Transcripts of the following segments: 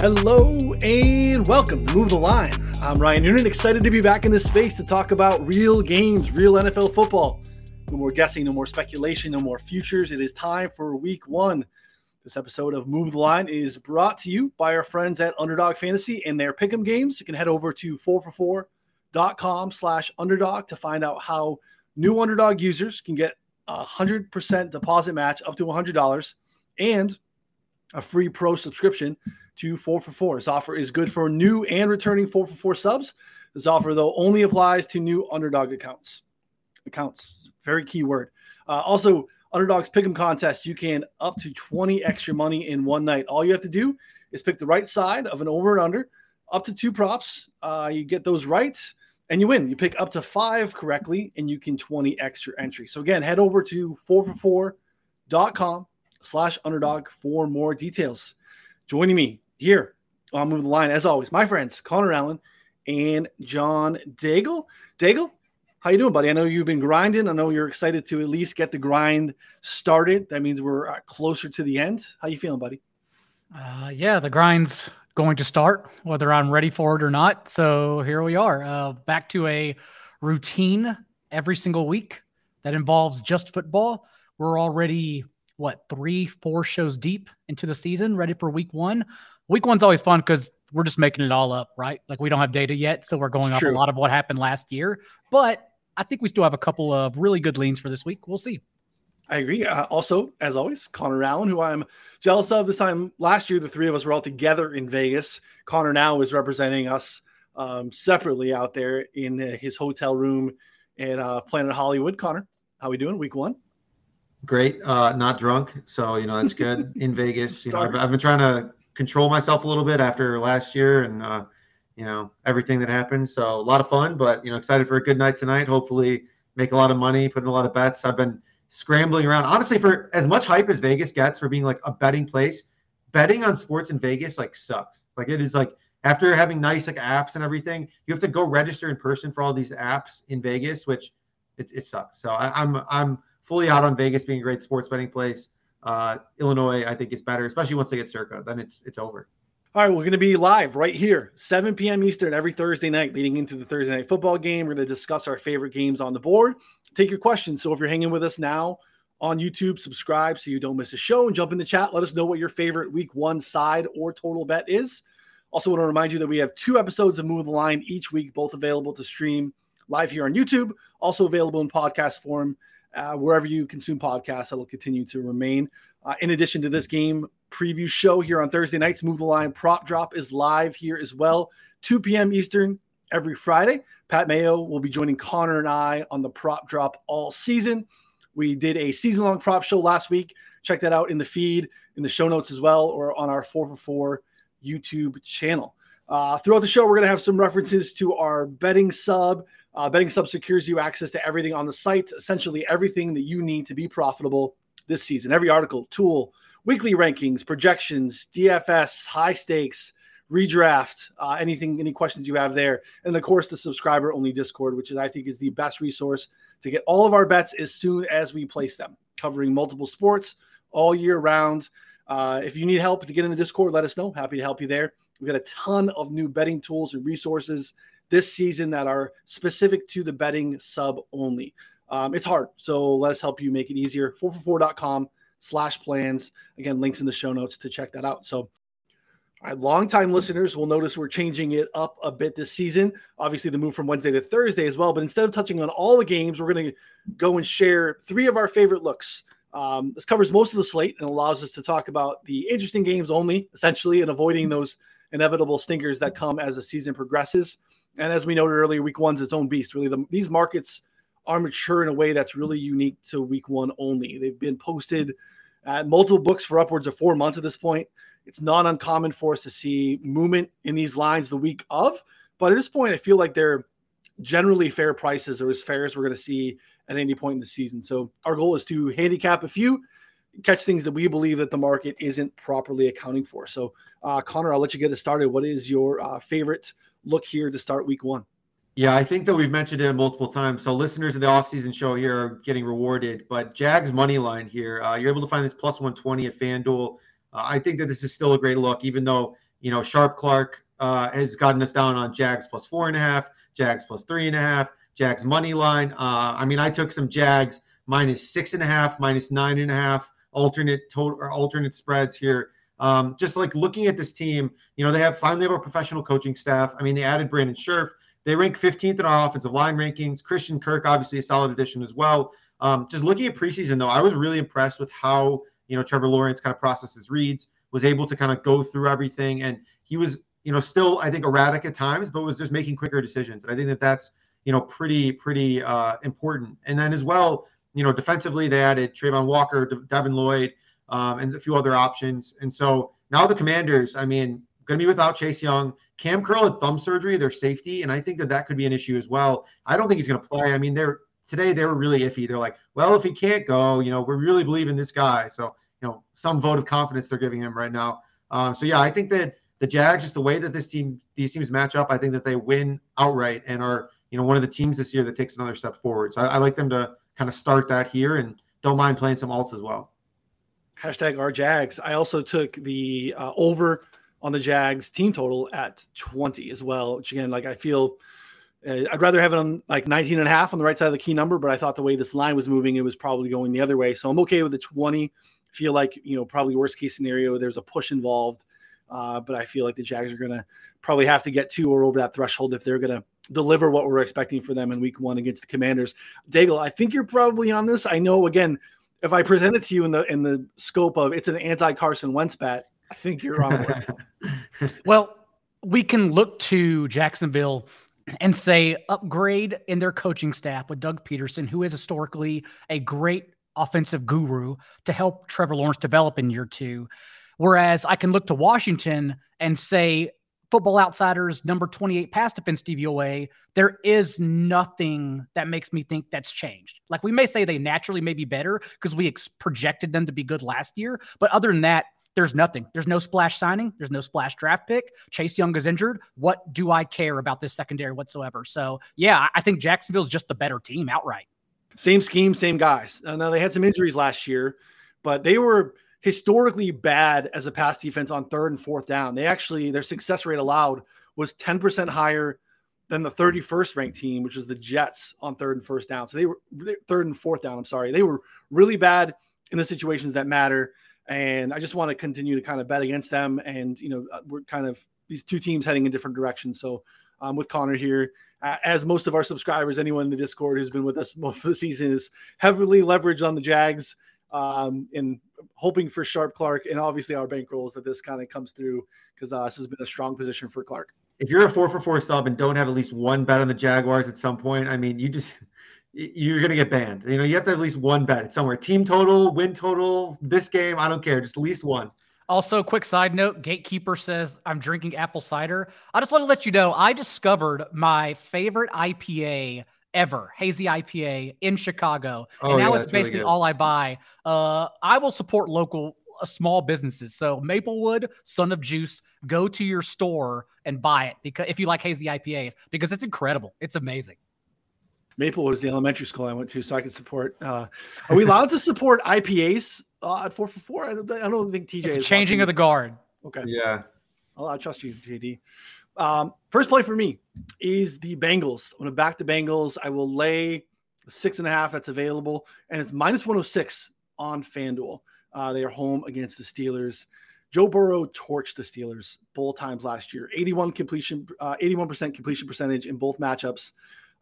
Hello and welcome to Move the Line. I'm Ryan Noonan, excited to be back in this space to talk about real games, real NFL football. No more guessing, no more speculation, no more futures. It is time for week one. This episode of Move the Line is brought to you by our friends at Underdog Fantasy and their pick'em games. You can head over to 4for4.com slash underdog to find out how new underdog users can get a 100% deposit match up to $100 and a free pro subscription to 4 for 4. This offer is good for new and returning 4 for 4 subs. This offer, though, only applies to new underdog accounts. Accounts, very key word. Uh, also, Underdog's Pick'em contest, you can up to 20 extra money in one night. All you have to do is pick the right side of an over and under, up to two props. Uh, you get those right and you win. You pick up to five correctly and you can 20 extra entry. So again, head over to 4for4.com slash underdog for more details. Joining me here on Move the Line, as always, my friends Connor Allen and John Daigle. Daigle, how you doing, buddy? I know you've been grinding. I know you're excited to at least get the grind started. That means we're uh, closer to the end. How you feeling, buddy? Uh, yeah, the grind's going to start, whether I'm ready for it or not. So here we are, uh, back to a routine every single week that involves just football. We're already what three, four shows deep into the season, ready for week one week one's always fun because we're just making it all up, right? Like we don't have data yet, so we're going off a lot of what happened last year. But I think we still have a couple of really good leans for this week. We'll see. I agree. Uh, also, as always, Connor Allen, who I'm jealous of this time last year, the three of us were all together in Vegas. Connor now is representing us um, separately out there in uh, his hotel room at uh, Planet Hollywood. Connor, how we doing? Week one. Great. Uh, not drunk, so you know that's good in Vegas. You know, I've, I've been trying to control myself a little bit after last year and uh, you know everything that happened. So a lot of fun, but you know excited for a good night tonight. Hopefully make a lot of money, put in a lot of bets. I've been scrambling around honestly for as much hype as Vegas gets for being like a betting place. Betting on sports in Vegas like sucks. Like it is like after having nice like apps and everything, you have to go register in person for all these apps in Vegas, which it, it sucks. So I, I'm I'm fully out on Vegas being a great sports betting place uh, Illinois, I think, is better, especially once they get Circa. Then it's it's over. All right, we're going to be live right here, 7 p.m. Eastern every Thursday night, leading into the Thursday night football game. We're going to discuss our favorite games on the board, take your questions. So if you're hanging with us now on YouTube, subscribe so you don't miss a show and jump in the chat. Let us know what your favorite week one side or total bet is. Also, want to remind you that we have two episodes of Move the Line each week, both available to stream live here on YouTube, also available in podcast form uh, wherever you consume podcasts. That'll continue to remain. Uh, in addition to this game preview show here on Thursday nights, Move the Line Prop Drop is live here as well, 2 p.m. Eastern every Friday. Pat Mayo will be joining Connor and I on the Prop Drop all season. We did a season long prop show last week. Check that out in the feed, in the show notes as well, or on our 4 for 4 YouTube channel. Uh, throughout the show, we're going to have some references to our betting sub uh, betting Sub secures you access to everything on the site, essentially everything that you need to be profitable this season. Every article, tool, weekly rankings, projections, DFS, high stakes, redraft, uh, anything, any questions you have there. And of course, the subscriber only Discord, which is, I think, is the best resource to get all of our bets as soon as we place them, covering multiple sports all year round. Uh, if you need help to get in the Discord, let us know. Happy to help you there. We've got a ton of new betting tools and resources this season that are specific to the betting sub only. Um, it's hard, so let us help you make it easier. 4for4.com slash plans. Again, links in the show notes to check that out. So, all right, longtime listeners will notice we're changing it up a bit this season. Obviously, the move from Wednesday to Thursday as well. But instead of touching on all the games, we're going to go and share three of our favorite looks. Um, this covers most of the slate and allows us to talk about the interesting games only, essentially, and avoiding those inevitable stinkers that come as the season progresses. And as we noted earlier, week one's its own beast. Really, the, these markets are mature in a way that's really unique to week one only. They've been posted at multiple books for upwards of four months at this point. It's not uncommon for us to see movement in these lines the week of, but at this point, I feel like they're generally fair prices or as fair as we're going to see at any point in the season. So our goal is to handicap a few, catch things that we believe that the market isn't properly accounting for. So, uh, Connor, I'll let you get it started. What is your uh, favorite look here to start week one? Yeah, I think that we've mentioned it multiple times. So listeners of the offseason show here are getting rewarded. But Jags money line here, uh, you're able to find this plus 120 at FanDuel. Uh, I think that this is still a great look, even though you know, Sharp Clark uh, has gotten us down on Jags plus four and a half, Jags plus three and a half, Jags money line. Uh, I mean, I took some Jags minus six and a half, minus nine and a half, alternate total or alternate spreads here. Um, just like looking at this team, you know, they have finally have a professional coaching staff. I mean, they added Brandon Scherff. They rank 15th in our offensive line rankings. Christian Kirk, obviously a solid addition as well. Um, just looking at preseason, though, I was really impressed with how you know Trevor Lawrence kind of processes reads, was able to kind of go through everything, and he was you know still I think erratic at times, but was just making quicker decisions. And I think that that's you know pretty pretty uh, important. And then as well, you know defensively they added Travon Walker, De- Devin Lloyd, um, and a few other options. And so now the Commanders, I mean, going to be without Chase Young. Cam Curl had thumb surgery, their safety, and I think that that could be an issue as well. I don't think he's going to play. I mean, they're today they were really iffy. They're like, well, if he can't go, you know, we really believe in this guy. So, you know, some vote of confidence they're giving him right now. Um, so yeah, I think that the Jags, just the way that this team, these teams match up, I think that they win outright and are, you know, one of the teams this year that takes another step forward. So I, I like them to kind of start that here and don't mind playing some alts as well. Hashtag our Jags. I also took the uh, over on the Jags team total at 20 as well, which again, like I feel uh, I'd rather have it on like 19 and a half on the right side of the key number, but I thought the way this line was moving, it was probably going the other way. So I'm okay with the 20. Feel like, you know, probably worst case scenario, there's a push involved. Uh, but I feel like the Jags are going to probably have to get to or over that threshold if they're going to deliver what we're expecting for them in week one against the Commanders. Daigle, I think you're probably on this. I know, again, if I present it to you in the in the scope of it's an anti Carson Wentz bet, I think you're on. well, we can look to Jacksonville and say upgrade in their coaching staff with Doug Pederson, who is historically a great offensive guru to help Trevor Lawrence develop in year two. Whereas I can look to Washington and say, Football Outsiders number 28 pass defense DVOA, there is nothing that makes me think that's changed. Like we may say they naturally may be better because we ex- projected them to be good last year, but other than that, there's nothing. There's no splash signing. There's no splash draft pick. Chase Young is injured. What do I care about this secondary whatsoever? So, yeah, I think Jacksonville's just the better team outright. Same scheme, same guys. Uh, now, they had some injuries last year, but they were historically bad as a pass defense on third and fourth down. They actually, their success rate allowed was 10% higher than the 31st ranked team, which was the Jets on third and first down. So they were third and fourth down. I'm sorry. They were really bad in the situations that matter. And I just want to continue to kind of bet against them. And, you know, uh, we're kind of these two teams heading in different directions. So um, with Connor here, as most of our subscribers, anyone in the Discord who's been with us most of the season is heavily leveraged on the Jags um, and hoping for Sharp Clark. And obviously our bankrolls that this kind of comes through because uh, this has been a strong position for Clark. If you're a four for four sub and don't have at least one bet on the Jaguars at some point, I mean, you just you're going to get banned. You know, you have to at least one bet somewhere. Team total, win total, this game, I don't care, just at least one. Also, quick side note Gatekeeper says, I'm drinking apple cider. I just want to let you know I discovered my favorite IPA ever, hazy IPA in Chicago. Oh, and now yeah, it's basically really all I buy. Uh, I will support local uh, small businesses. So Maplewood, Son of Juice, go to your store and buy it because if you like hazy IPAs, because it's incredible. It's amazing. Maplewood was the elementary school I went to, so I can support. Uh, are we allowed to support IPAs uh, at four for four? I don't, I don't think TJ it's is changing watching. of the guard. Okay. Yeah. I'll, I'll trust you, JD. Um, first play for me is the Bengals. I'm going to back the Bengals. I will lay six and a half that's available, and it's minus 106 on FanDuel. Uh, they are home against the Steelers. Joe Burrow torched the Steelers both times last year. 81 completion, uh, 81% completion percentage in both matchups.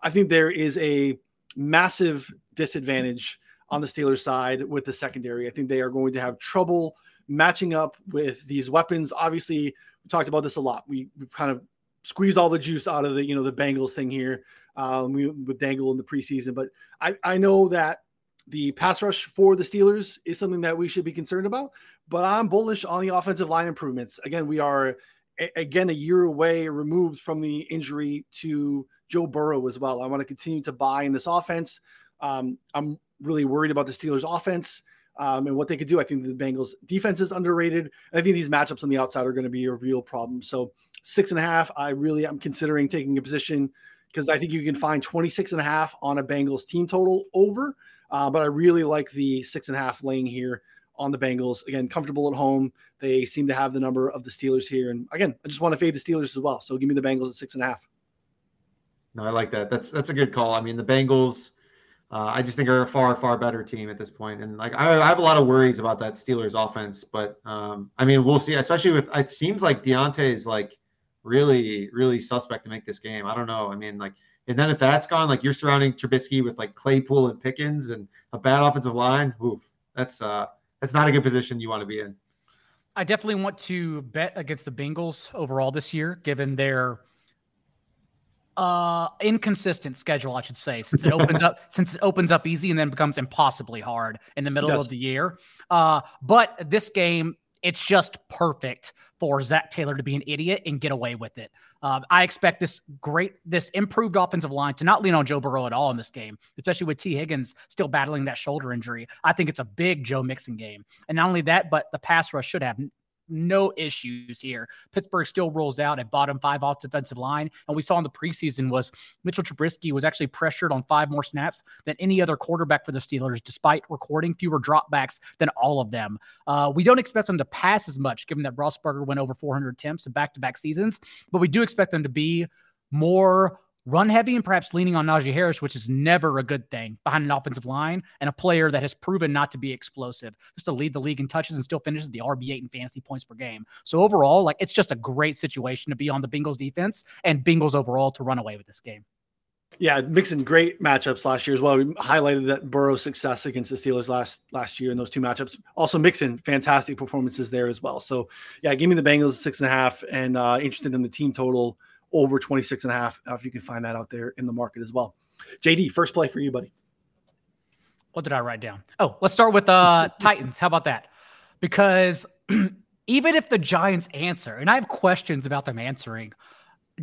I think there is a massive disadvantage on the Steelers side with the secondary. I think they are going to have trouble matching up with these weapons. Obviously, we talked about this a lot. We, we've kind of squeezed all the juice out of the you know the Bengals thing here um, we, with Daigle in the preseason, but I, I know that the pass rush for the Steelers is something that we should be concerned about. But I'm bullish on the offensive line improvements. Again, we are a, again a year away removed from the injury to Joe Burrow as well. I want to continue to buy in this offense. Um, I'm really worried about the Steelers' offense um, and what they could do. I think the Bengals' defense is underrated. I think these matchups on the outside are going to be a real problem. So six and a half, I really am considering taking a position because I think you can find 26 and a half on a Bengals team total over. Uh, but I really like the six and a half laying here on the Bengals. Again, comfortable at home. They seem to have the number of the Steelers here. And again, I just want to fade the Steelers as well. So give me the Bengals at six and a half. No, I like that. That's that's a good call. I mean, the Bengals, uh, I just think are a far far better team at this point. And like I, I have a lot of worries about that Steelers offense, but um, I mean, we'll see. Especially with it seems like Diontae is like really really suspect to make this game. I don't know. I mean, like. And then if that's gone, like you're surrounding Trubisky with like Claypool and Pickens and a bad offensive line, oof, that's uh that's not a good position you want to be in. I definitely want to bet against the Bengals overall this year, given their uh inconsistent schedule, I should say, since it opens up since it opens up easy and then becomes impossibly hard in the middle of the year. Uh, but this game, it's just perfect for Zac Taylor to be an idiot and get away with it. Uh, I expect this great, this improved offensive line to not lean on Joe Burrow at all in this game, especially with Tee Higgins still battling that shoulder injury. I think it's a big Joe Mixon game. And not only that, but the pass rush should have no issues here. Pittsburgh still rolls out a bottom five off defensive line. And we saw in the preseason was Mitchell Trubisky was actually pressured on five more snaps than any other quarterback for the Steelers, despite recording fewer dropbacks than all of them. Uh, we don't expect them to pass as much, given that Roethlisberger went over 400 attempts in back-to-back seasons, but we do expect them to be more run heavy and perhaps leaning on Najee Harris, which is never a good thing behind an offensive line and a player that has proven not to be explosive, just to lead the league in touches and still finishes the RB8 in fantasy points per game. So overall, like it's just a great situation to be on the Bengals defense and Bengals overall to run away with this game. Yeah, Mixon great matchups last year as well. We highlighted that Burrow's success against the Steelers last last year in those two matchups. Also, Mixon fantastic performances there as well. So, yeah, give me the Bengals six and a half, and uh, interested in the team total over 26 and a half uh, if you can find that out there in the market as well. JD, first play for you, buddy. What did I write down? Oh, let's start with uh Titans. How about that? Because even if the Giants answer, and I have questions about them answering,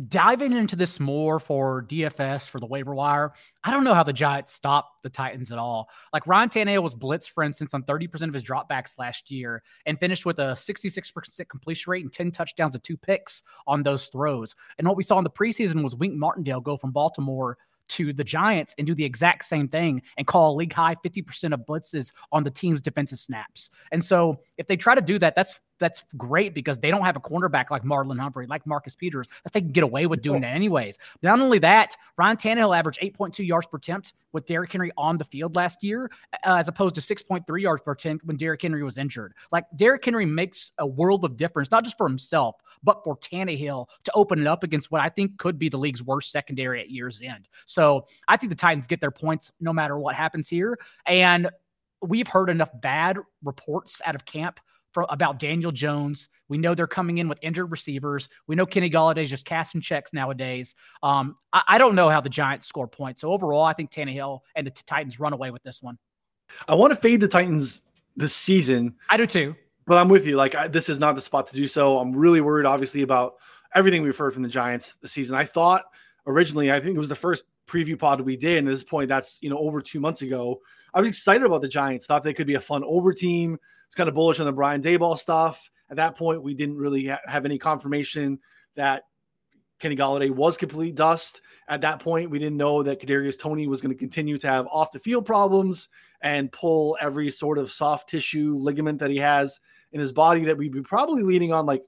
diving into this more for DFS for the waiver wire, I don't know how the Giants stop the Titans at all. Like Ryan Tannehill was blitzed, for instance, on 30% of his dropbacks last year and finished with a 66% completion rate and 10 touchdowns and two picks on those throws. And what we saw in the preseason was Wink Martindale go from Baltimore to the Giants and do the exact same thing and call league high 50% of blitzes on the team's defensive snaps. And so if they try to do that, that's that's great because they don't have a cornerback like Marlon Humphrey, like Marcus Peters, that they can get away with doing that anyways. Not only that, Ryan Tannehill averaged 8.2 yards per attempt with Derrick Henry on the field last year, uh, as opposed to 6.3 yards per attempt when Derrick Henry was injured. Like Derrick Henry makes a world of difference, not just for himself, but for Tannehill to open it up against what I think could be the league's worst secondary at year's end. So I think the Titans get their points no matter what happens here. And we've heard enough bad reports out of camp for, about Daniel Jones. We know they're coming in with injured receivers. We know Kenny Golladay's just casting checks nowadays. Um, I, I, don't know how the Giants score points. So overall, I think Tannehill and the Titans run away with this one. I want to fade the Titans this season. I do too. But I'm with you. Like I, this is not the spot to do so. I'm really worried, obviously, about everything we've heard from the Giants this season. I thought originally, I think it was the first preview pod we did, and at this point, that's you know over two months ago. I was excited about the Giants. Thought they could be a fun over team was kind of bullish on the Brian Daboll stuff. At that point, we didn't really ha- have any confirmation that Kenny Golladay was complete dust. At that point, we didn't know that Kadarius Toney was going to continue to have off the field problems and pull every sort of soft tissue ligament that he has in his body. That we'd be probably leaning on like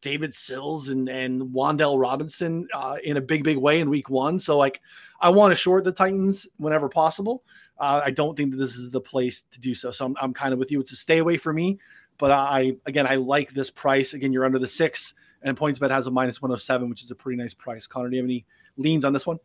David Sills and and Wan'Dale Robinson uh, in a big big way in Week One. So like, I want to short the Titans whenever possible. Uh, I don't think that this is the place to do so. So I'm, I'm kind of with you. It's a stay away for me. But I, again, I like this price. Again, you're under the six, and PointsBet has a minus 107, which is a pretty nice price. Connor, do you have any leans on this one?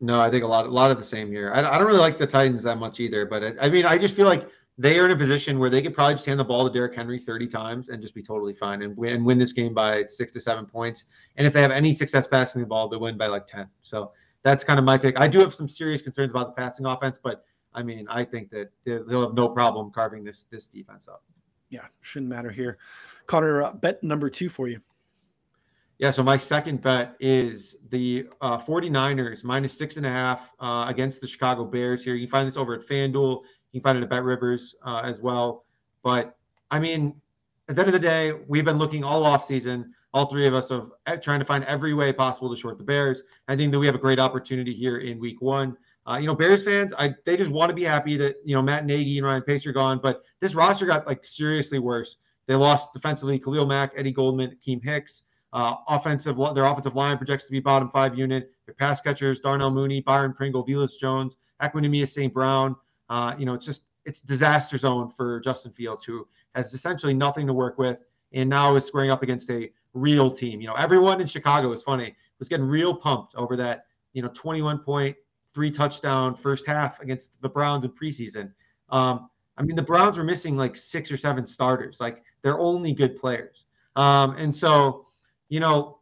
No, I think a lot, a lot of the same here. I, I don't really like the Titans that much either. But I, I mean, I just feel like they are in a position where they could probably just hand the ball to Derrick Henry 30 times and just be totally fine and win, and win this game by six to seven points. And if they have any success passing the ball, they win by like 10. So that's kind of my take. I do have some serious concerns about the passing offense, but I mean, I think that they'll have no problem carving this this defense up. Yeah, shouldn't matter here. Connor, uh, bet number two for you. Yeah, so my second bet is the uh, 49ers minus six and a half uh, against the Chicago Bears here. You can find this over at FanDuel. You can find it at Bet Rivers uh, as well. But I mean, at the end of the day, we've been looking all off season, all three of us, of trying to find every way possible to short the Bears. I think that we have a great opportunity here in week one Uh, you know, Bears fans, I they just want to be happy that you know Matt Nagy and Ryan Pace are gone, but this roster got like seriously worse. They lost defensively Khalil Mack, Eddie Goldman, Keem Hicks. Uh, offensive, their offensive line projects to be bottom five unit. Their pass catchers, Darnell Mooney, Byron Pringle, Velus Jones, Equanimeous St. Brown. Uh, you know, it's just it's disaster zone for Justin Fields, who has essentially nothing to work with, and now is squaring up against a real team. You know, everyone in Chicago is funny was getting real pumped over that. You know, 21 point, three touchdown first half against the Browns in preseason. Um, I mean, the Browns were missing like six or seven starters. Like they're only good players. Um, and so, you know,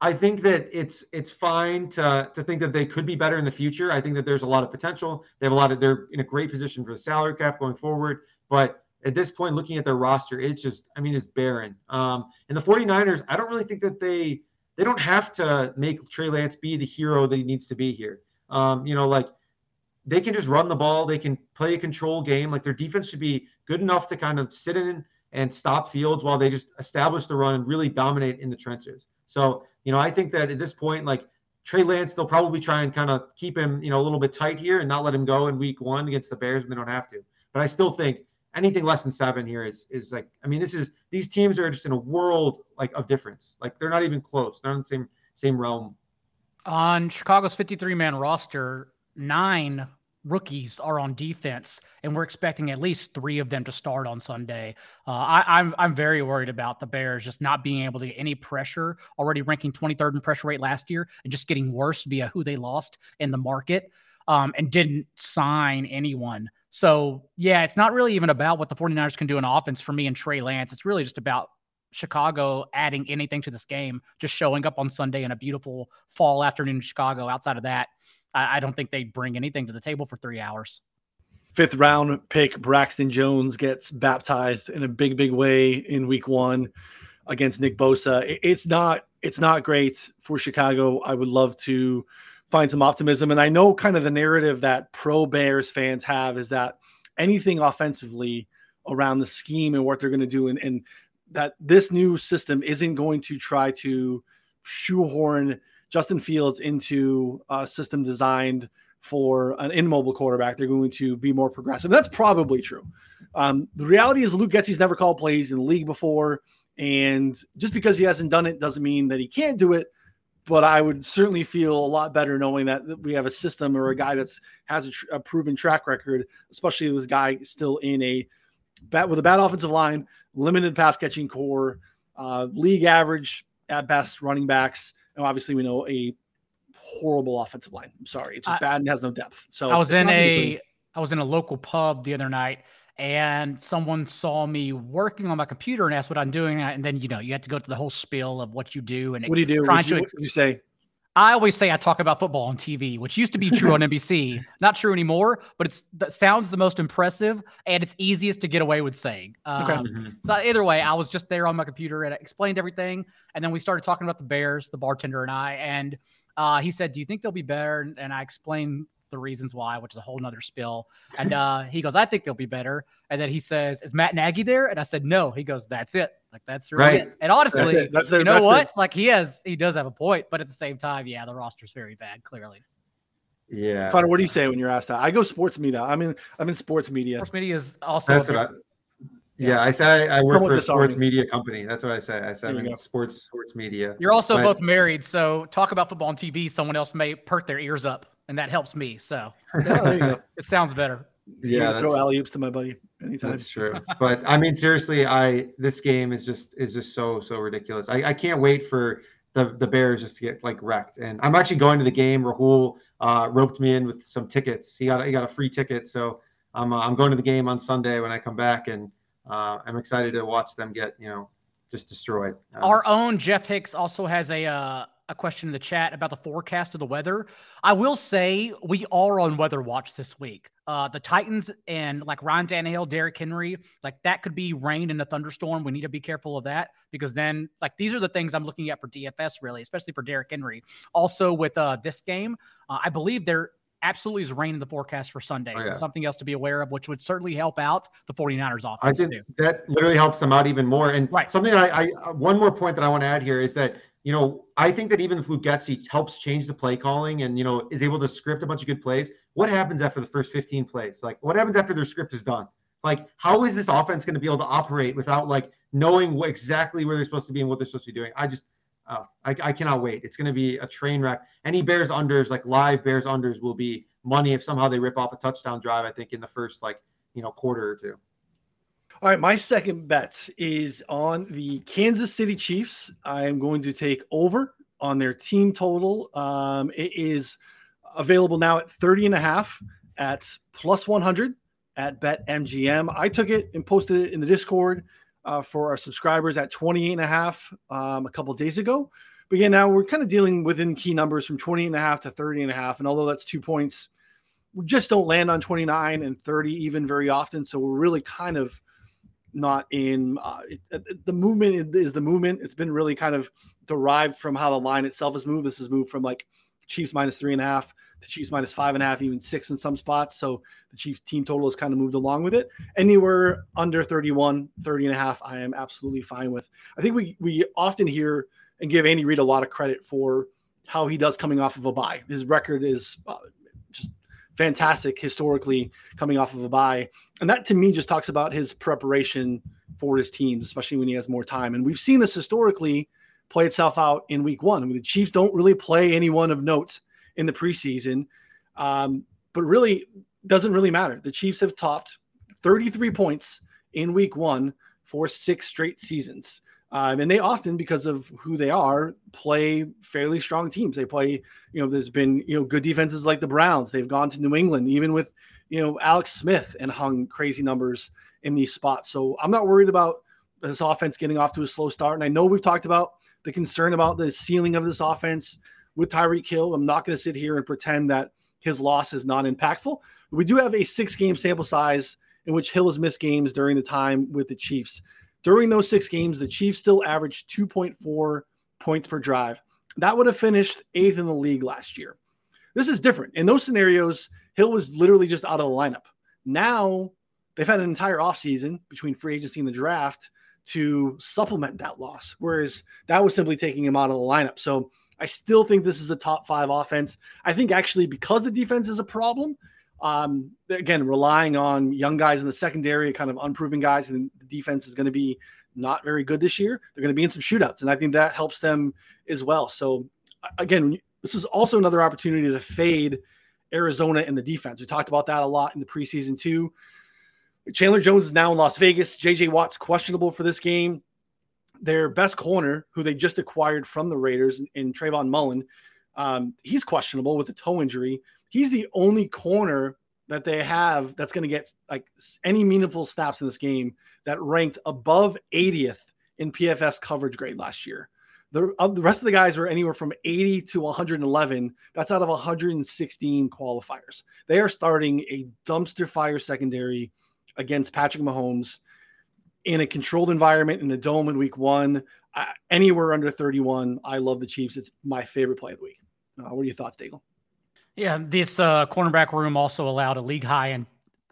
I think that it's it's fine to to think that they could be better in the future. I think that there's a lot of potential. They have a lot of they're in a great position for the salary cap going forward. But at this point, looking at their roster, it's just I mean, it's barren. Um, and the 49ers, I don't really think that they they don't have to make Trey Lance be the hero that he needs to be here. Um, you know, like they can just run the ball, they can play a control game. Like their defense should be good enough to kind of sit in and stop Fields while they just establish the run and really dominate in the trenches. So, you know, I think that at this point, like Trey Lance, they'll probably try and kind of keep him, you know, a little bit tight here and not let him go in week one against the Bears when they don't have to. But I still think anything less than seven here is is like, I mean, this is these teams are just in a world like of difference. Like they're not even close. They're in the same same realm. On Chicago's 53 man roster, nine rookies are on defense, and we're expecting at least three of them to start on Sunday. Uh, I, I'm I'm very worried about the Bears just not being able to get any pressure. Already ranking 23rd in pressure rate last year, and just getting worse via who they lost in the market, um, and didn't sign anyone. So yeah, it's not really even about what the 49ers can do in offense for me and Trey Lance. It's really just about Chicago adding anything to this game, just showing up on Sunday in a beautiful fall afternoon in Chicago. Outside of that, I, I don't think they bring anything to the table for three hours. Fifth round pick Braxton Jones gets baptized in a big, big way in week one against Nick Bosa. It's not it's not great for Chicago. I would love to find some optimism. And I know kind of the narrative that pro Bears fans have is that anything offensively around the scheme and what they're going to do and, and that this new system isn't going to try to shoehorn Justin Fields into a system designed for an immobile quarterback. They're going to be more progressive. That's probably true. Um, the reality is Luke Getsy's never called plays in the league before, and just because he hasn't done it doesn't mean that he can't do it. But I would certainly feel a lot better knowing that we have a system or a guy that's has a, tr- a proven track record, especially this guy still in a bat with a bad offensive line, limited pass catching core, uh, league average at best running backs and obviously, we know a horrible offensive line. I'm sorry, it's just I, bad and has no depth. So I was in a I was in a local pub the other night, and someone saw me working on my computer and asked what I'm doing, and then you know you have to go to the whole spiel of what you do and what do you do? Trying you, to, what you say? I always say I talk about football on TV, which used to be true on NBC. Not true anymore, but it's that sounds the most impressive and it's easiest to get away with saying. Um, okay. Mm-hmm. So either way, I was just there on my computer and I explained everything, and then we started talking about the Bears, the bartender and I, and uh, he said, "Do you think they'll be better?" And I explained the reasons why, which is a whole nother spill. And uh, he goes, I think they'll be better. And then he says, Is Matt Nagy there? And I said, No. He goes, That's it. Like that's really right. It. And honestly, that's that's you know what? It. Like he has, he does have a point, but at the same time, yeah, the roster's very bad. Clearly. Yeah. Connor, what do you say when you're asked that? I go sports media. I'm in. I'm in sports media. Sports media is also. That's what I, yeah, I say I work for a sports media company. That's what I say. I said in sports sports media. You're also but, both married, so talk about football on TV. Someone else may perk their ears up and that helps me. So yeah, it sounds better. Yeah, throw alley oops to my buddy anytime. That's true. but I mean, seriously, I this game is just is just so so ridiculous. I, I can't wait for the the Bears just to get like wrecked. And I'm actually going to the game. Rahul uh, roped me in with some tickets. He got he got a free ticket, so I'm uh, I'm going to the game on Sunday when I come back, and uh, I'm excited to watch them get you know just destroyed. Our own Jeff Hicks also has a uh, a question in the chat about the forecast of the weather. I will say we are on weather watch this week. Uh, the Titans and like Ryan Tannehill, Derrick Henry, like that could be rain and a thunderstorm. We need to be careful of that because then, like, these are the things I'm looking at for DFS, really, especially for Derrick Henry. Also, with uh, this game, uh, I believe there absolutely is rain in the forecast for Sunday. Oh, yeah. So something else to be aware of, which would certainly help out the 49ers offense. I think too. that literally helps them out even more. And right. something that I, I, one more point that I want to add here is that you know, I think that even if Luke Getsy helps change the play calling and, you know, is able to script a bunch of good plays, what happens after the first 15 plays? Like, what happens after their script is done? Like, how is this offense going to be able to operate without like knowing what, exactly where they're supposed to be and what they're supposed to be doing? I just, uh, I, I cannot wait. It's going to be a train wreck. Any Bears unders, like live Bears unders, will be money if somehow they rip off a touchdown drive. I think in the first like you know quarter or two. All right, my second bet is on the Kansas City Chiefs. I am going to take over on their team total. Um, it is available now at 30 and a half at plus 100 at BetMGM. I took it and posted it in the Discord uh, for our subscribers at 28 and a half um, a couple days ago. But yeah, now we're kind of dealing within key numbers from 20 and a half to 30 and a half. And although that's two points, we just don't land on 29 and 30 even very often. So we're really kind of not in uh, it, the movement is the movement. It's been really kind of derived from how the line itself has moved. This has moved from like Chiefs minus three and a half to Chiefs minus five and a half, even six in some spots. So the Chiefs team total has kind of moved along with it. Anywhere under 31, 30 and a half, I am absolutely fine with. I think we we often hear and give Andy Reid a lot of credit for how he does coming off of a bye. His record is uh, fantastic historically coming off of a bye. And that to me just talks about his preparation for his teams, especially when he has more time. And we've seen this historically play itself out in week one. I mean, the Chiefs don't really play anyone of note in the preseason, um, but really doesn't really matter. The Chiefs have topped 33 points in week one for six straight seasons. Um, and they often, because of who they are, play fairly strong teams. They play, you know, there's been, you know, good defenses like the Browns. They've gone to New England, even with, you know, Alex Smith and hung crazy numbers in these spots. So I'm not worried about this offense getting off to a slow start. And I know we've talked about the concern about the ceiling of this offense with Tyreek Hill. I'm not going to sit here and pretend that his loss is not impactful. We do have a six game sample size in which Hill has missed games during the time with the Chiefs. During those six games, the Chiefs still averaged 2.4 points per drive. That would have finished eighth in the league last year. This is different. In those scenarios, Hill was literally just out of the lineup. Now they've had an entire offseason between free agency and the draft to supplement that loss, whereas that was simply taking him out of the lineup. So I still think this is a top five offense. I think actually because the defense is a problem, um, again, relying on young guys in the secondary, kind of unproven guys, and the defense is going to be not very good this year. They're going to be in some shootouts, and I think that helps them as well. So, again, this is also another opportunity to fade Arizona in the defense. We talked about that a lot in the preseason too. Chandler Jones is now in Las Vegas. JJ Watt's questionable for this game. Their best corner, who they just acquired from the Raiders in Trayvon Mullen, um, he's questionable with a toe injury he's the only corner that they have that's going to get like any meaningful snaps in this game that ranked above 80th in PFF's coverage grade last year. The, the rest of the guys were anywhere from 80 to 111. That's out of 116 qualifiers. They are starting a dumpster fire secondary against Patrick Mahomes in a controlled environment in the dome in week one. Uh, anywhere under 31, I love the Chiefs. It's my favorite play of the week. Uh, what are your thoughts, Daigle? Yeah, this uh, cornerback room also allowed a league high in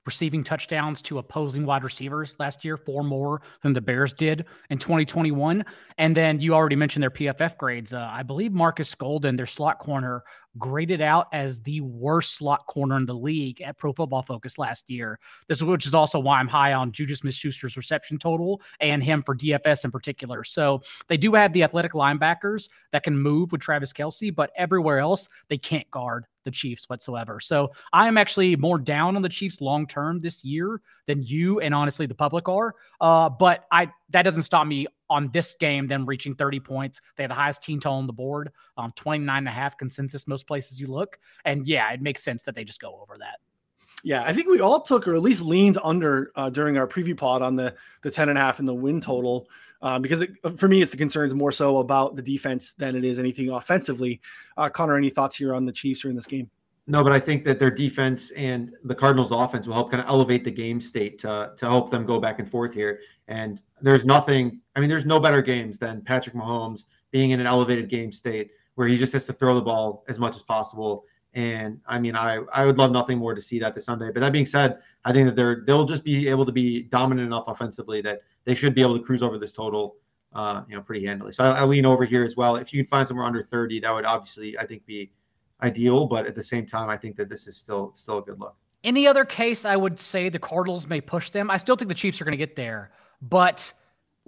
receiving touchdowns to opposing wide receivers last year, four more than the Bears did in 2021. And then you already mentioned their PFF grades. Uh, I believe Marcus Golden, their slot corner, graded out as the worst slot corner in the league at Pro Football Focus last year. This, which is also why I'm high on Juju Smith-Schuster's reception total and him for DFS in particular. So they do have the athletic linebackers that can move with Travis Kelce, but everywhere else they can't guard the Chiefs whatsoever. So I am actually more down on the Chiefs long term this year than you and honestly the public are. Uh, but I that doesn't stop me on this game, them reaching 30 points. They have the highest team total on the board, um, 29 and a half consensus most places you look. And yeah, it makes sense that they just go over that. Yeah, I think we all took or at least leaned under uh, during our preview pod on the the 10 and a half and the win total. Um, because it, for me, it's the concerns more so about the defense than it is anything offensively. Uh, Connor, any thoughts here on the Chiefs during this game? No, but I think that their defense and the Cardinals' offense will help kind of elevate the game state to, to help them go back and forth here. And there's nothing, I mean, there's no better games than Patrick Mahomes being in an elevated game state where he just has to throw the ball as much as possible. And I mean, I, I would love nothing more to see that this Sunday. But that being said, I think that they're they'll just be able to be dominant enough offensively that they should be able to cruise over this total uh, you know, pretty handily. So I, I lean over here as well. If you can find somewhere under 30, that would obviously, I think, be ideal. But at the same time, I think that this is still still a good look. Any other case, I would say the Cardinals may push them. I still think the Chiefs are going to get there, but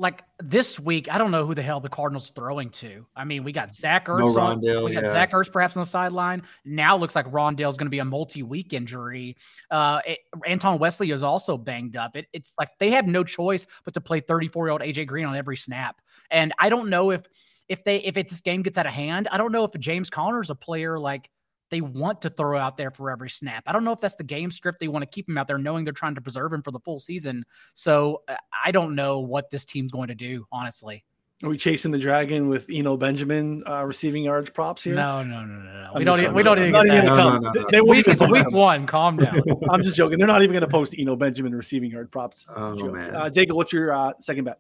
like this week, I don't know who the hell the Cardinals throwing to. I mean, we got Zach Ertz. No Rondale, we got yeah. Zach Ertz perhaps on the sideline. Now looks like Rondale's going to be a multi-week injury. Uh, it, Antoine Wesley is also banged up. It, it's like they have no choice but to play 34-year-old AJ Green on every snap. And I don't know if if they if it, this game gets out of hand, I don't know if James Conner is a player like they want to throw out there for every snap. I don't know if that's the game script they want to keep him out there, knowing they're trying to preserve him for the full season. So uh, I don't know what this team's going to do, honestly. Are we chasing the dragon with Eno Benjamin uh, receiving yards props here? No, no, no, no, no. We don't. we don't even. Get that. No, no, no, no. They week, it's week one. Calm down. I'm just joking. They're not even going to post Eno Benjamin receiving yard props. Oh man. Uh, Jacob, what's your uh, second bet?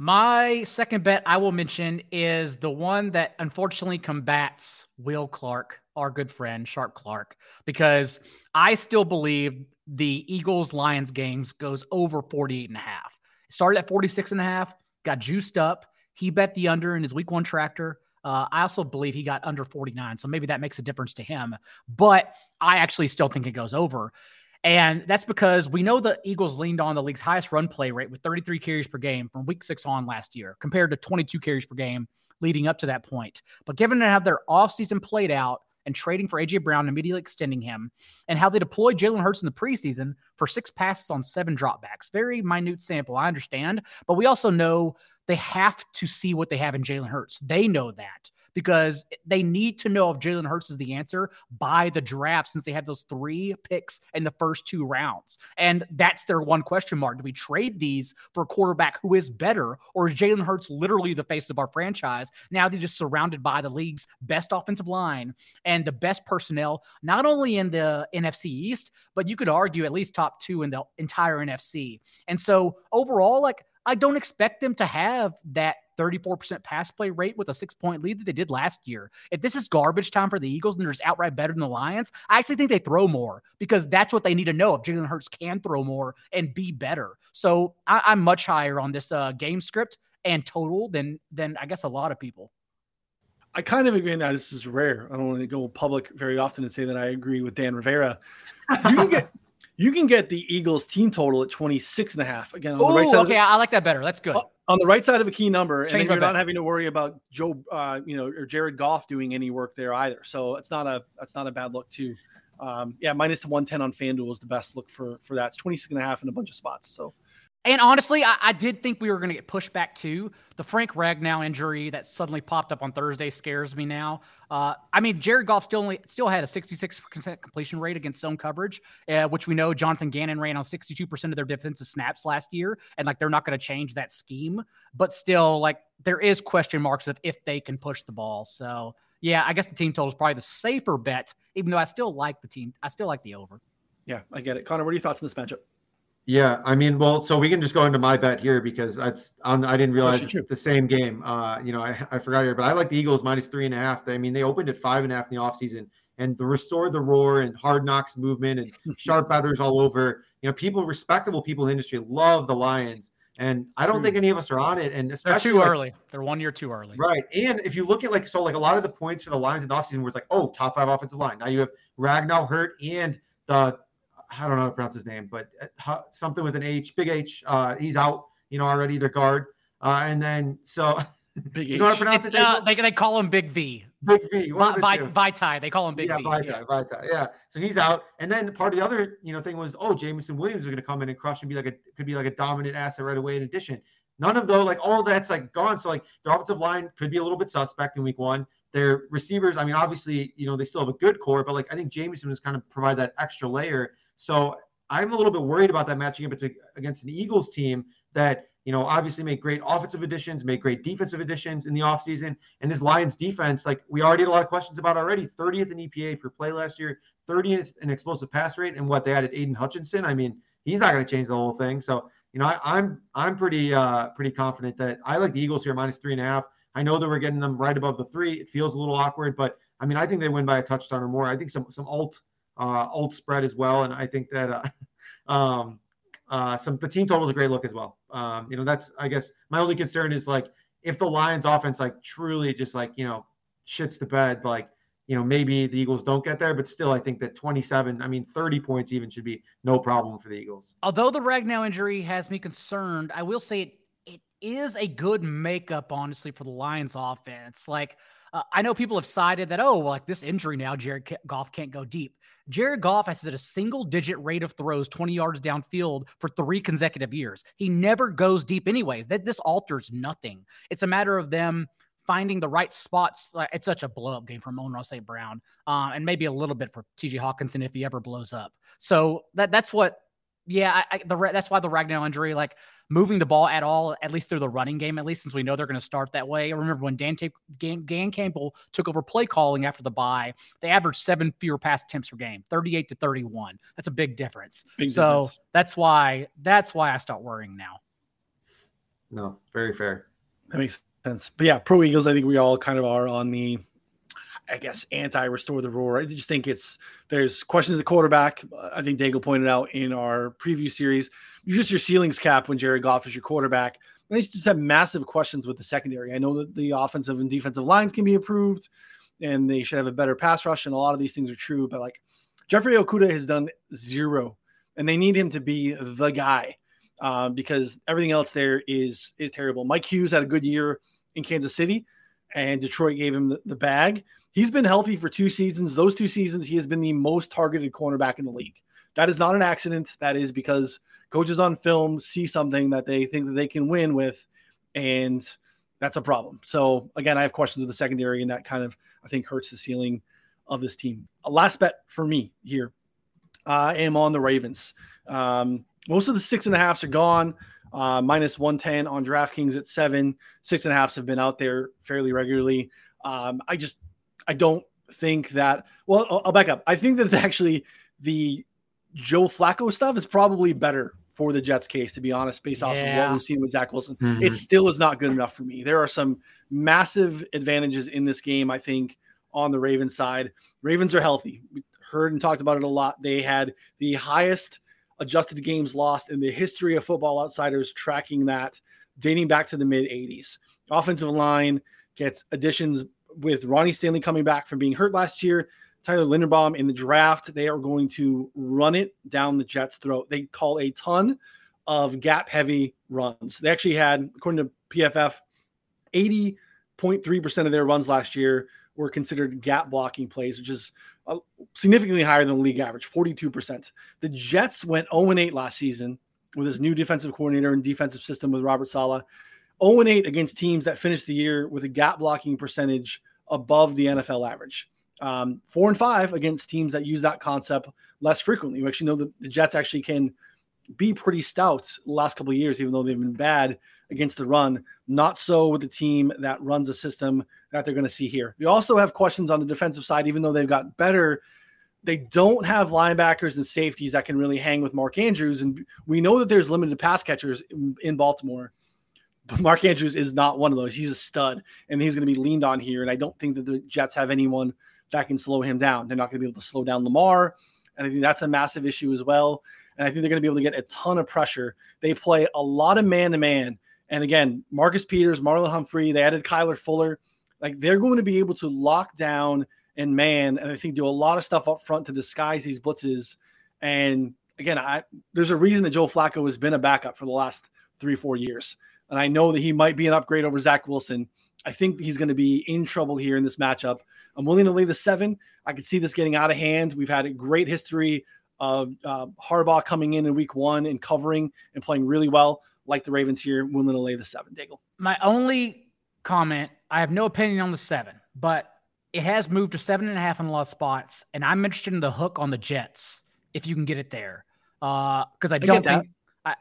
My second bet I will mention is the one that unfortunately combats Will Clark, our good friend, Sharp Clark, because I still believe the Eagles Lions games goes over 48 and a half. It started at 46 and a half, got juiced up. He bet the under in his week one tractor. Uh, I also believe he got under 49. So maybe that makes a difference to him. But I actually still think it goes over. And that's because we know the Eagles leaned on the league's highest run play rate with 33 carries per game from week six on last year, compared to 22 carries per game leading up to that point. But given how their offseason played out and trading for AJ Brown, immediately extending him, and how they deployed Jalen Hurts in the preseason for six passes on seven dropbacks, very minute sample, I understand. But we also know they have to see what they have in Jalen Hurts. They know that because they need to know if Jalen Hurts is the answer by the draft since they have those three picks in the first two rounds. And that's their one question mark. Do we trade these for a quarterback who is better, or is Jalen Hurts literally the face of our franchise? Now they're just surrounded by the league's best offensive line and the best personnel, not only in the NFC East, but you could argue at least top two in the entire NFC. And so overall, like, I don't expect them to have that 34% pass play rate with a six point lead that they did last year. If this is garbage time for the Eagles and they're just outright better than the Lions, I actually think they throw more because that's what they need to know if Jalen Hurts can throw more and be better. So I, am much higher on this uh, game script and total than than I guess a lot of people. I kind of agree. Now this is rare. I don't want to go public very often and say that I agree with Dan Rivera. You can get you can get the Eagles team total at 26 and a half. Again, on Ooh, the right side. Okay, I like that better. That's good. On the right side of a key number, Change and you're not having to worry about Joe, uh, you know, or Jared Goff doing any work there either. So it's not a that's not a bad look too. Um, yeah, minus the 110 on FanDuel is the best look for for that. It's 26 and a half in a bunch of spots. So and honestly, I, I, did think we were going to get pushed back too. The Frank Ragnow injury that suddenly popped up on Thursday scares me now. Uh, I mean, Jared Goff still only still had a 66% completion rate against zone coverage, uh, which we know Jonathan Gannon ran on 62% of their defensive snaps last year, and like they're not going to change that scheme. But still, like there is question marks of if they can push the ball. So yeah, I guess the team total is probably the safer bet, even though I still like the team. I still like the over. Yeah, I get it. Connor, what are your thoughts on this matchup? Yeah, I mean, well, so we can just go into my bet here because that's on. I didn't realize it's the same game. Uh, you know, I, I forgot here, but I like the Eagles minus three and a half. I mean, they opened at five and a half in the offseason and the restore the roar and hard knocks movement and sharp bettors all over. You know, people, respectable people in the industry love the Lions. And I don't True. think any of us are on it. And especially they're too like, early. They're one year too early. Right. And if you look at like so like a lot of the points for the Lions in the offseason where it's like, oh, top five offensive line. Now you have Ragnow hurt and the I don't know how to pronounce his name, but uh, something with an H, big H. Uh, he's out, you know, already. Their guard, uh, and then so big you know how to pronounce it's, it? Uh, they they call him Big V. Big V. Vaitai. They call him Big yeah, V. Vaitai, yeah, Vaitai. Yeah. So he's out, and then part of the other, you know, thing was, oh, Jameson Williams is going to come in and crush and be like a could be like a dominant asset right away. In addition, none of those, like all that's like gone. So like the offensive line could be a little bit suspect in week one. Their receivers, I mean, obviously, you know, they still have a good core, but like I think Jameson was kind of provide that extra layer. So I'm a little bit worried about that matching up against an Eagles team that, you know, obviously made great offensive additions, made great defensive additions in the offseason. And this Lions defense, like we already had a lot of questions about already, 30th in EPA per play last year, 30th in explosive pass rate, and what they added Aidan Hutchinson. I mean, he's not going to change the whole thing. So, you know, I, am I'm, I'm pretty uh pretty confident that I like the Eagles here minus three and a half. I know that we're getting them right above the three. It feels a little awkward, but I mean, I think they win by a touchdown or more. I think some some alt uh, alt spread as well. And I think that uh, um, uh, some the team total is a great look as well. Um, you know, that's I guess my only concern is like if the Lions offense like truly just like, you know, shits the bed, like, you know, maybe the Eagles don't get there, but still I think that 27, I mean 30 points even should be no problem for the Eagles. Although the Ragnow injury has me concerned, I will say it is a good makeup, honestly, for the Lions offense. Like uh, I know people have cited that, oh, well, like this injury now, Jared Goff can't go deep. Jared Goff has had a single digit rate of throws 20 yards downfield for three consecutive years. He never goes deep, anyways. That this alters nothing. It's a matter of them finding the right spots. It's such a blow up game for Amon-Ra St. Brown, uh, and maybe a little bit for TJ Hockenson if he ever blows up. So that that's what yeah, I, I, the that's why the Ragnow injury, like moving the ball at all, at least through the running game, at least since we know they're going to start that way. I remember when Dan, T- Dan, Dan Campbell took over play calling after the bye, they averaged seven fewer pass attempts per game, 38 to 31. That's a big difference. Big so difference. that's why that's why I start worrying now. No, very fair. That makes sense. But yeah, pro Eagles, I think we all kind of are on the I guess, anti-restore the roar. I just think it's there's questions of the quarterback. I think Daigle pointed out in our preview series. You just your ceilings cap when Jared Goff is your quarterback. And they just have massive questions with the secondary. I know that the offensive and defensive lines can be improved, and they should have a better pass rush, and a lot of these things are true. But like Jeffrey Okudah has done zero, and they need him to be the guy uh, because everything else there is is terrible. Mike Hughes had a good year in Kansas City and Detroit gave him the, the, bag. He's been healthy for two seasons. Those two seasons, he has been the most targeted cornerback in the league. That is not an accident. That is because coaches on film see something that they think that they can win with, and that's a problem. So again, I have questions with the secondary, and that kind of I think hurts the ceiling of this team. A last bet for me here. I am on the Ravens. Um, most of the six and a halfs are gone uh, minus 110 on DraftKings at seven. Six and a halfs have been out there fairly regularly. Um, I just, I don't think that, well, I'll, I'll back up. I think that actually the Joe Flacco stuff is probably better for the Jets case, to be honest, based off yeah. of what we've seen with Zach Wilson. Mm-hmm. It still is not good enough for me. There are some massive advantages in this game, I think, on the Ravens side. Ravens are healthy. We heard and talked about it a lot. They had the highest adjusted games lost in the history of Football Outsiders, tracking that dating back to the mid 80s. Offensive line gets additions with Ronnie Stanley coming back from being hurt last year. Tyler Linderbaum in the draft, they are going to run it down the Jets' throat. They call a ton of gap heavy runs. They actually had, according to PFF, 80.3% of their runs last year were considered gap blocking plays, which is uh, significantly higher than the league average, 42%. The Jets went 0 8 last season with his new defensive coordinator and defensive system with Robert Saleh. 0 8 against teams that finished the year with a gap blocking percentage above the NFL average. Um, four and five against teams that use that concept less frequently. We actually know that the Jets actually can be pretty stout last couple of years, even though they've been bad against the run. Not so with the team that runs a system that they're going to see here. We also have questions on the defensive side, even though they've got better. They don't have linebackers and safeties that can really hang with Mark Andrews. And we know that there's limited pass catchers in, in Baltimore. But Mark Andrews is not one of those. He's a stud, and he's going to be leaned on here. And I don't think that the Jets have anyone that can slow him down. They're not going to be able to slow down Lamar. And I think that's a massive issue as well. And I think they're going to be able to get a ton of pressure. They play a lot of man to man. And again, Marcus Peters, Marlon Humphrey, they added Kyle Fuller. Like they're going to be able to lock down and man, and I think do a lot of stuff up front to disguise these blitzes. And again, I there's a reason that Joe Flacco has been a backup for the last three, four years. And I know that he might be an upgrade over Zach Wilson. I think he's going to be in trouble here in this matchup. I'm willing to lay the seven. I could see this getting out of hand. We've had a great history of uh, Harbaugh coming in in week one and covering and playing really well, like the Ravens here, willing to lay the seven, Daigle. My only comment I have no opinion on the seven, but it has moved to seven and a half in a lot of spots. And I'm interested in the hook on the Jets if you can get it there. Because uh, I, I don't think.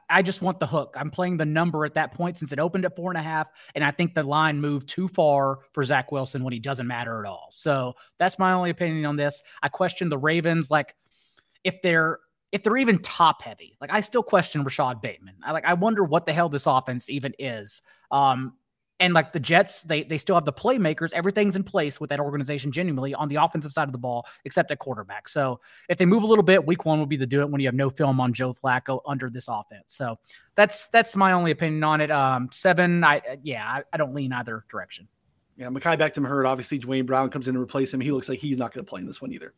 I, just want the hook. I'm playing the number at that point since it opened at four and a half, and I think the line moved too far for Zach Wilson when he doesn't matter at all. So that's my only opinion on this. I question the Ravens. Like, if they're if they're even top heavy. Like I still question Rashod Bateman. I like I wonder what the hell this offense even is. Um, And like the Jets, they they still have the playmakers. Everything's in place with that organization genuinely on the offensive side of the ball, except at quarterback. So if they move a little bit, week one will be the do it when you have no film on Joe Flacco under this offense. So that's that's my only opinion on it. Um, seven, I yeah, I, I don't lean either direction. Yeah, Mekhi Becton hurt. Obviously, Duane Brown comes in to replace him. He looks like he's not going to play in this one either.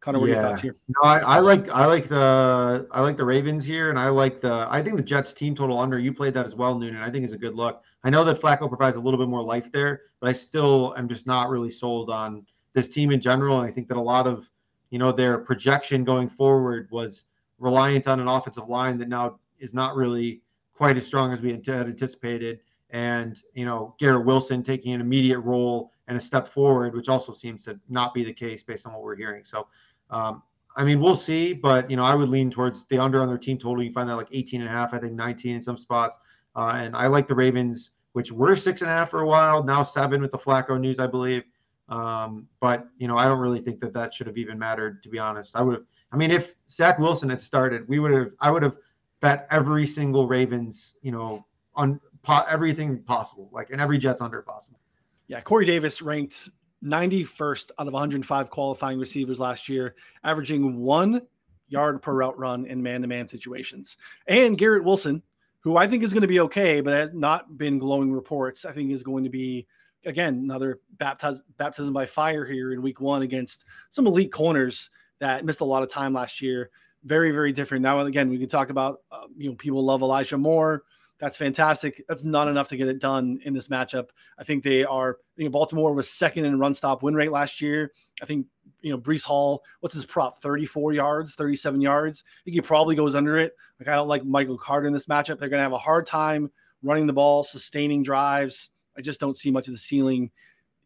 Connor, what yeah. are your thoughts here? No, I, I, like I like the I like the Ravens here, and I like the I think the Jets team total under. You played that as well, Noonan. I think is a good look. I know that Flacco provides a little bit more life there, but I still am just not really sold on this team in general. And I think that a lot of you know their projection going forward was reliant on an offensive line that now is not really quite as strong as we had anticipated. And you know Garrett Wilson taking an immediate role and a step forward, which also seems to not be the case based on what we're hearing. So um, I mean, we'll see, but you know, I would lean towards the under on their team total. You find that like 18 and a half, I think 19 in some spots. Uh, and I like the Ravens, which were six and a half for a while, now seven with the Flacco news, I believe. Um, but you know, I don't really think that that should have even mattered, to be honest. I would have. I mean, if Zach Wilson had started, we would have. I would have bet every single Ravens, you know, on po- everything possible, like and every Jets under possible. Yeah, Corey Davis ranked 91st out of 105 qualifying receivers last year, averaging one yard per route run in man to man situations. And Garrett Wilson, who I think is going to be okay, but has not been glowing reports, I think is going to be, again, another baptiz- baptism by fire here in week one against some elite corners that missed a lot of time last year. Very, very different. Now, again, we can talk about, uh, you know, people love Elijah Moore. That's fantastic. That's not enough to get it done in this matchup. I think they are, you know, Baltimore was second in run stop win rate last year. I think, you know, Breece Hall, what's his prop? 34 yards, 37 yards. I think he probably goes under it. Like, I don't like Michael Carter in this matchup. They're going to have a hard time running the ball, sustaining drives. I just don't see much of the ceiling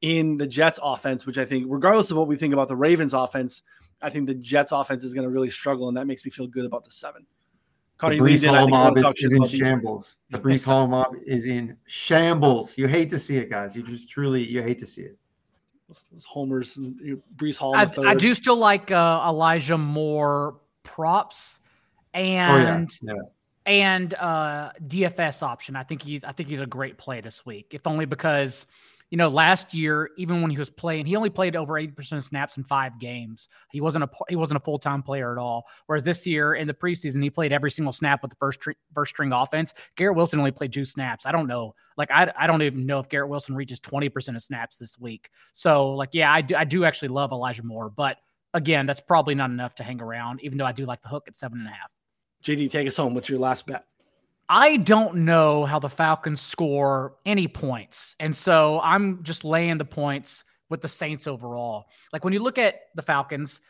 in the Jets offense, which I think, regardless of what we think about the Ravens offense, I think the Jets offense is going to really struggle. And that makes me feel good about the seven. Cody the Breece Hall mob is, is in shambles. The Breece Hall mob is in shambles. You hate to see it, guys. You just truly you hate to see it. Homers and Breece Hall. I, I, do still like uh, Elijah Moore props and oh, yeah. Yeah. and uh, DFS option. I think he's I think he's a great play this week, if only because you know, last year, even when he was playing, he only played over 80% of snaps in five games. He wasn't a he wasn't a full-time player at all. Whereas this year in the preseason, he played every single snap with the first first string offense. Garrett Wilson only played two snaps. I don't know. Like I, I don't even know if Garrett Wilson reaches 20% of snaps this week. So like, yeah, I do I do actually love Elijah Moore, but again, that's probably not enough to hang around, even though I do like the hook at seven and a half. JD, take us home. What's your last bet? I don't know how the Falcons score any points. And so I'm just laying the points with the Saints overall. Like when you look at the Falcons,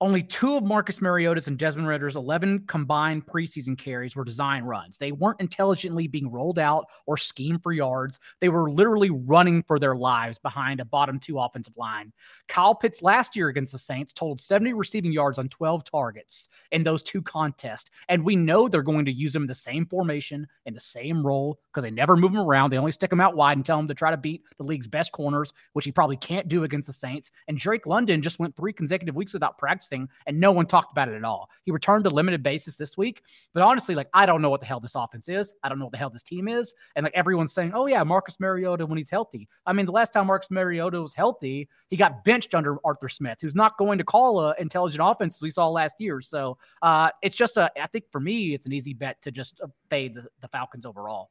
only two of Marcus Mariota's and Desmond Ridder's 11 combined preseason carries were design runs. They weren't intelligently being rolled out or schemed for yards. They were literally running for their lives behind a bottom two offensive line. Kyle Pitts last year against the Saints totaled 70 receiving yards on 12 targets in those two contests. And we know they're going to use him in the same formation, in the same role, because they never move him around. They only stick him out wide and tell him to try to beat the league's best corners, which he probably can't do against the Saints. And Drake London just went three consecutive weeks without practice practicing, and no one talked about it at all. He returned to limited basis this week, but honestly, like I don't know what the hell this offense is. I don't know what the hell this team is, and like everyone's saying, oh yeah, Marcus Mariota when he's healthy. I mean, the last time Marcus Mariota was healthy, he got benched under Arthur Smith, who's not going to call a intelligent offense as we saw last year. So uh, it's just a, I think for me, it's an easy bet to just uh, fade the, the Falcons overall.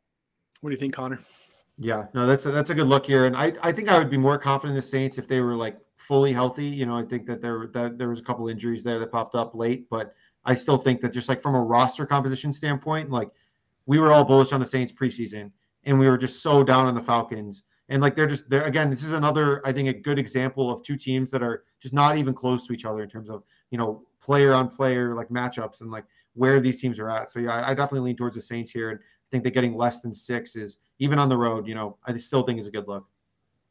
What do you think, Connor? Yeah, no, that's a, that's a good look here, and I I think I would be more confident in the Saints if they were like fully healthy. You know, I think that there that there was a couple injuries there that popped up late, but I still think that just like from a roster composition standpoint, like we were all bullish on the Saints preseason, and we were just so down on the Falcons. And like they're just there again. This is another, I think, a good example of two teams that are just not even close to each other in terms of you know player on player like matchups and like where these teams are at. So yeah, I, definitely lean towards the Saints here, and I think that getting less than six is even on the road. You know, I still think is a good look.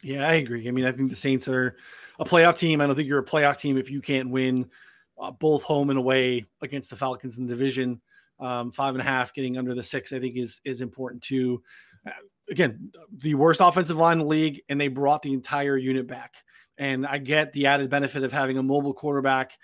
Yeah, I agree. I mean, I think the Saints are a playoff team. I don't think you're a playoff team if you can't win uh, both home and away against the Falcons in the division. Um, five and a half, getting under the six, I think is is important too. Uh, again, the worst offensive line in the league, and they brought the entire unit back. And I get the added benefit of having a mobile quarterback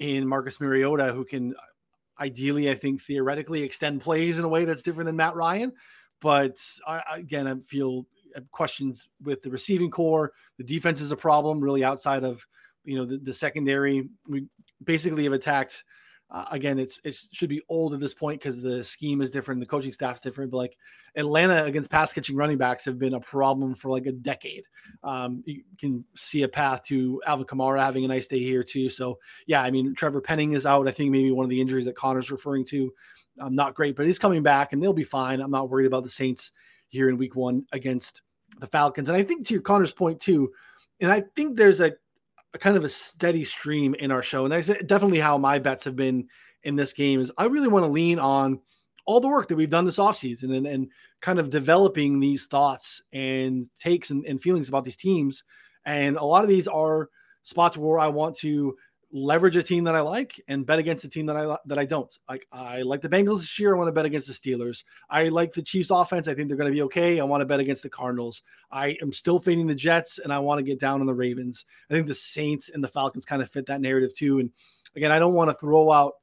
in Marcus Mariota who can uh, ideally, I think, theoretically extend plays in a way that's different than Matt Ryan. But I, again, I feel questions with the receiving core. The defense is a problem, really outside of you know the, the secondary. We basically have attacked uh, again, it's it should be old at this point because the scheme is different, the coaching staff is different. But like Atlanta against pass catching running backs have been a problem for like a decade. Um, you can see a path to Alvin Kamara having a nice day here too. So yeah, I mean Trevor Penning is out. I think maybe one of the injuries that Connor's referring to, um, not great, but he's coming back and they'll be fine. I'm not worried about the Saints here in Week One against the Falcons. And I think to your Connor's point too, and I think there's a a kind of a steady stream in our show. And that's definitely how my bets have been in this game is I really want to lean on all the work that we've done this offseason and, and kind of developing these thoughts and takes and, and feelings about these teams. And a lot of these are spots where I want to leverage a team that I like and bet against a team that I that I don't. Like I like the Bengals this year. I want to bet against the Steelers. I like the Chiefs offense. I think they're going to be okay. I want to bet against the Cardinals. I am still fading the Jets and I want to get down on the Ravens. I think the Saints and the Falcons kind of fit that narrative too. And again, I don't want to throw out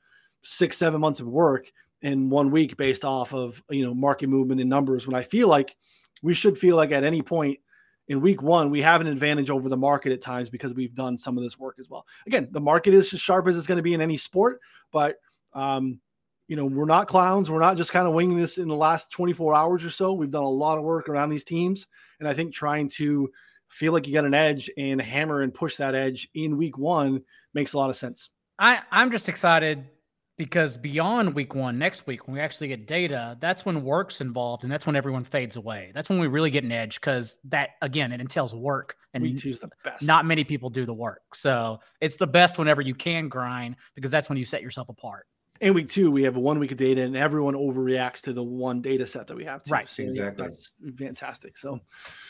six, seven months of work in one week based off of you know market movement and numbers when I feel like we should feel like at any point in week one, we have an advantage over the market at times because we've done some of this work as well. Again, the market is as sharp as it's going to be in any sport, but um, you know, we're not clowns. We're not just kind of winging this in the last 24 hours or so. We've done a lot of work around these teams. And I think trying to feel like you got an edge and hammer and push that edge in week one makes a lot of sense. I, I'm just excited because beyond week one, next week, when we actually get data, that's when work's involved and that's when everyone fades away. That's when we really get an edge because that, again, it entails work and week two's the best. not many people do the work. So it's the best whenever you can grind because that's when you set yourself apart. In week two, we have one week of data, and everyone overreacts to the one data set that we have. Too. Right, so exactly. That's fantastic. So,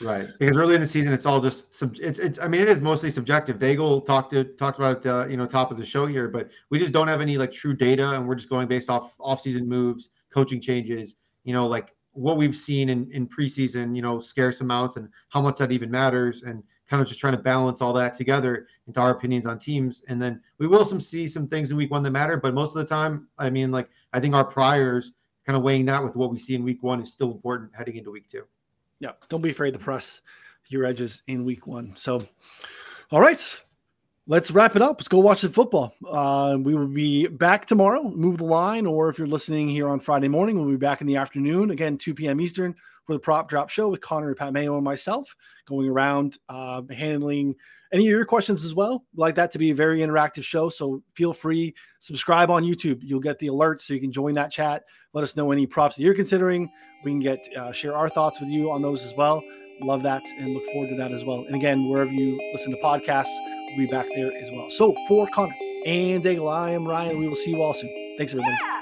right, because early in the season, it's all just sub- it's it's. I mean, it is mostly subjective. Daigle talked to talked about it the you know top of the show here, but we just don't have any like true data, and we're just going based off off season moves, coaching changes. You know, like what we've seen in in preseason. You know, scarce amounts and how much that even matters, and kind of just trying to balance all that together into our opinions on teams. And then we will some see some things in week one that matter, but most of the time, I mean, like I think our priors kind of weighing that with what we see in week one is still important heading into week two. Yeah, don't be afraid to press your edges in week one. So, all right, let's wrap it up. Let's go watch the football. Uh, we will be back tomorrow. Move the line, or if you're listening here on Friday morning, we'll be back in the afternoon again, 2 p.m. Eastern for the prop drop show with Connor and Pat Mayo and myself going around uh, handling any of your questions as well. like that to be a very interactive show. So feel free, subscribe on YouTube. You'll get the alerts so you can join that chat. Let us know any props that you're considering. We can get uh, share our thoughts with you on those as well. Love that and look forward to that as well. And again, wherever you listen to podcasts, we'll be back there as well. So for Connor and Daigle, I am Ryan. We will see you all soon. Thanks, everybody.